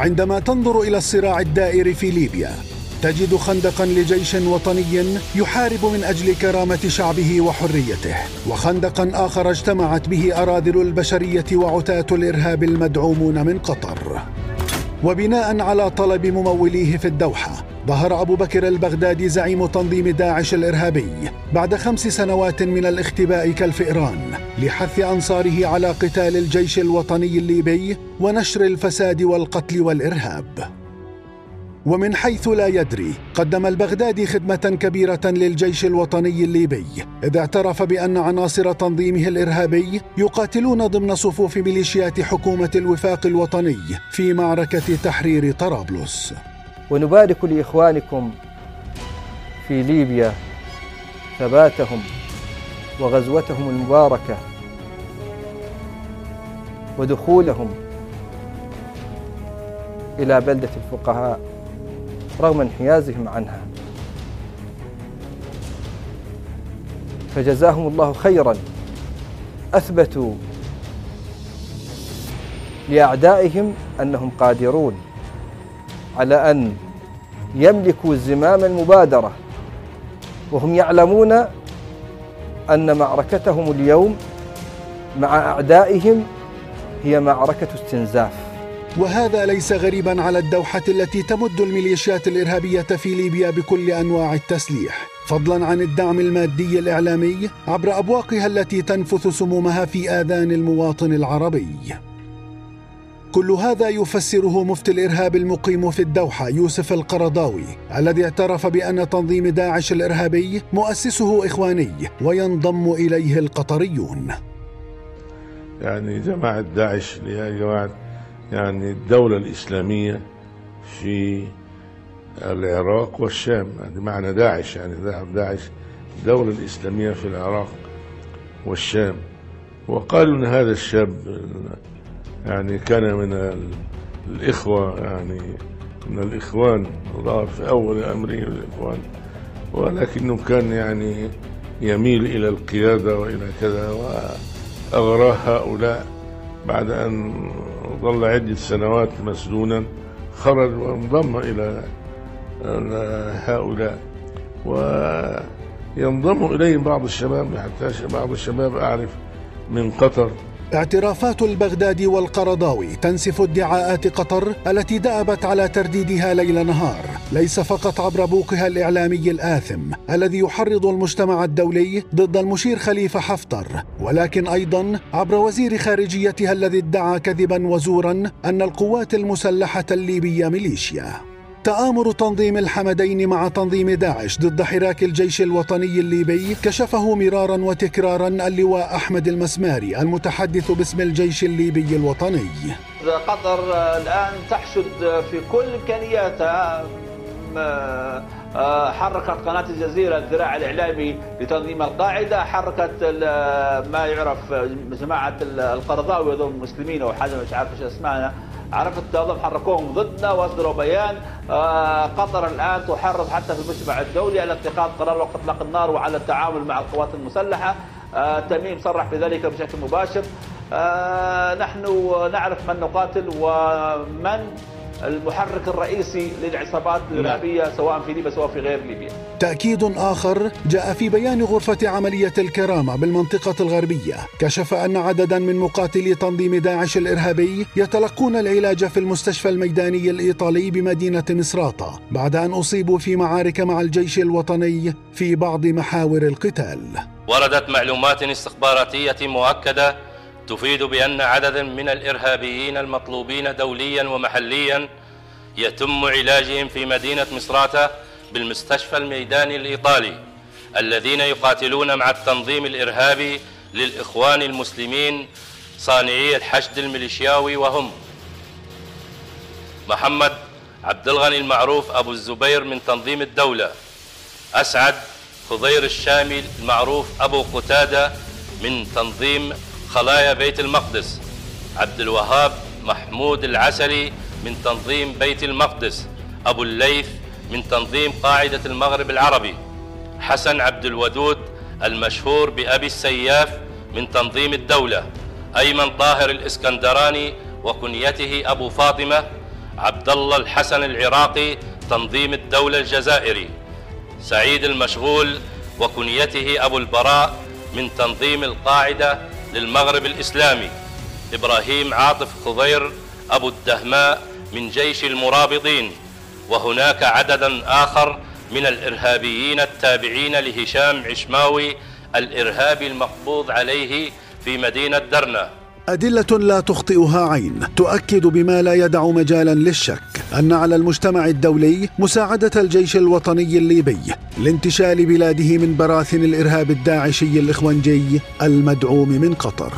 عندما تنظر إلى الصراع الدائر في ليبيا تجد خندقا لجيش وطني يحارب من أجل كرامة شعبه وحريته وخندقا آخر اجتمعت به أراذل البشرية وعتاة الإرهاب المدعومون من قطر. وبناء على طلب مموليه في الدوحة ظهر أبو بكر البغدادي زعيم تنظيم داعش الإرهابي بعد خمس سنوات من الاختباء كالفئران لحث أنصاره على قتال الجيش الوطني الليبي ونشر الفساد والقتل والإرهاب. ومن حيث لا يدري قدم البغدادي خدمة كبيرة للجيش الوطني الليبي إذ اعترف بأن عناصر تنظيمه الإرهابي يقاتلون ضمن صفوف ميليشيات حكومة الوفاق الوطني في معركة تحرير طرابلس. ونبارك لإخوانكم في ليبيا ثباتهم وغزوتهم المباركة ودخولهم إلى بلدة الفقهاء رغم انحيازهم عنها. فجزاهم الله خيرا. أثبتوا لأعدائهم أنهم قادرون على أن يملكوا زمام المبادرة وهم يعلمون أن معركتهم اليوم مع أعدائهم هي معركة استنزاف. وهذا ليس غريبا على الدوحة التي تمد الميليشيات الإرهابية في ليبيا بكل أنواع التسليح فضلا عن الدعم المادي الإعلامي عبر أبواقها التي تنفث سمومها في آذان المواطن العربي. كل هذا يفسره مفتي الإرهاب المقيم في الدوحة يوسف القرضاوي الذي اعترف بأن تنظيم داعش الإرهابي مؤسسه إخواني وينضم إليه القطريون. يعني جماعة داعش اللي هي جماعة يعني الدولة الإسلامية في العراق والشام يعني معنى داعش يعني داعش الدولة الإسلامية في العراق والشام. وقالوا أن هذا الشاب يعني كان من الإخوة يعني من الإخوان الله في أول أمره الإخوان. ولكنه كان يعني يميل إلى القيادة وإلى كذا وأغراه هؤلاء بعد أن ظل عدة سنوات مسجونا خرج وانضم إلى هؤلاء. وينضم إليهم بعض الشباب حتى بعض الشباب أعرف من قطر. اعترافات البغدادي والقرضاوي تنسف ادعاءات قطر التي دأبت على ترديدها ليل نهار. ليس فقط عبر بوقها الإعلامي الآثم الذي يحرض المجتمع الدولي ضد المشير خليفة حفتر ولكن أيضا عبر وزير خارجيتها الذي ادعى كذبا وزورا أن القوات المسلحة الليبية ميليشيا. تآمر تنظيم الحمدين مع تنظيم داعش ضد حراك الجيش الوطني الليبي كشفه مرارا وتكرارا اللواء أحمد المسماري المتحدث باسم الجيش الليبي الوطني. قطر الآن تحشد في كل إمكانياتها آه، حركت قناة الجزيرة الذراع الإعلامي لتنظيم القاعدة حركت ما يعرف جماعة القرضاوي وذو المسلمين أو حاجة مش عارف إيش اسمها عرفت تظل حركوهم ضدنا وأصدروا بيان آه، قطر الآن تحرض حتى في المجتمع الدولي على اتخاذ قرار وقف اطلاق النار وعلى التعامل مع القوات المسلحة. آه، تميم صرح بذلك بشكل مباشر. نحن نعرف من نقاتل ومن المحرك الرئيسي للعصابات نعم. الإرهابية سواء في ليبيا سواء في غير ليبيا. تأكيد آخر جاء في بيان غرفة عملية الكرامة بالمنطقة الغربية، كشف أن عددا من مقاتلي تنظيم داعش الإرهابي يتلقون العلاج في المستشفى الميداني الإيطالي بمدينة مصراته بعد أن أصيبوا في معارك مع الجيش الوطني في بعض محاور القتال. وردت معلومات استخباراتية مؤكدة تفيد بأن عددا من الإرهابيين المطلوبين دوليا ومحليا يتم علاجهم في مدينة مصراتة بالمستشفى الميداني الإيطالي الذين يقاتلون مع التنظيم الإرهابي للإخوان المسلمين صانعي الحشد الميليشياوي وهم محمد عبد الغني المعروف أبو الزبير من تنظيم الدولة أسعد خضير الشامي المعروف أبو قتادة من تنظيم خلايا بيت المقدس. عبد الوهاب محمود العسلي من تنظيم بيت المقدس. أبو الليث من تنظيم قاعدة المغرب العربي. حسن عبد الودود المشهور بأبي السياف من تنظيم الدولة. أيمن طاهر الإسكندراني وكنيته أبو فاطمة. عبد الله الحسن العراقي تنظيم الدولة الجزائري. سعيد المشغول وكنيته أبو البراء من تنظيم القاعدة للمغرب الإسلامي إبراهيم عاطف خضير أبو الدهماء من جيش المرابطين وهناك عددا آخر من الإرهابيين التابعين لهشام عشماوي الإرهابي المقبوض عليه في مدينة درنا. أدلة لا تخطئها عين. تؤكد بما لا يدع مجالا للشك أن على المجتمع الدولي مساعدة الجيش الوطني الليبي لانتشال بلاده من براثن الإرهاب الداعشي الإخوانجي المدعوم من قطر.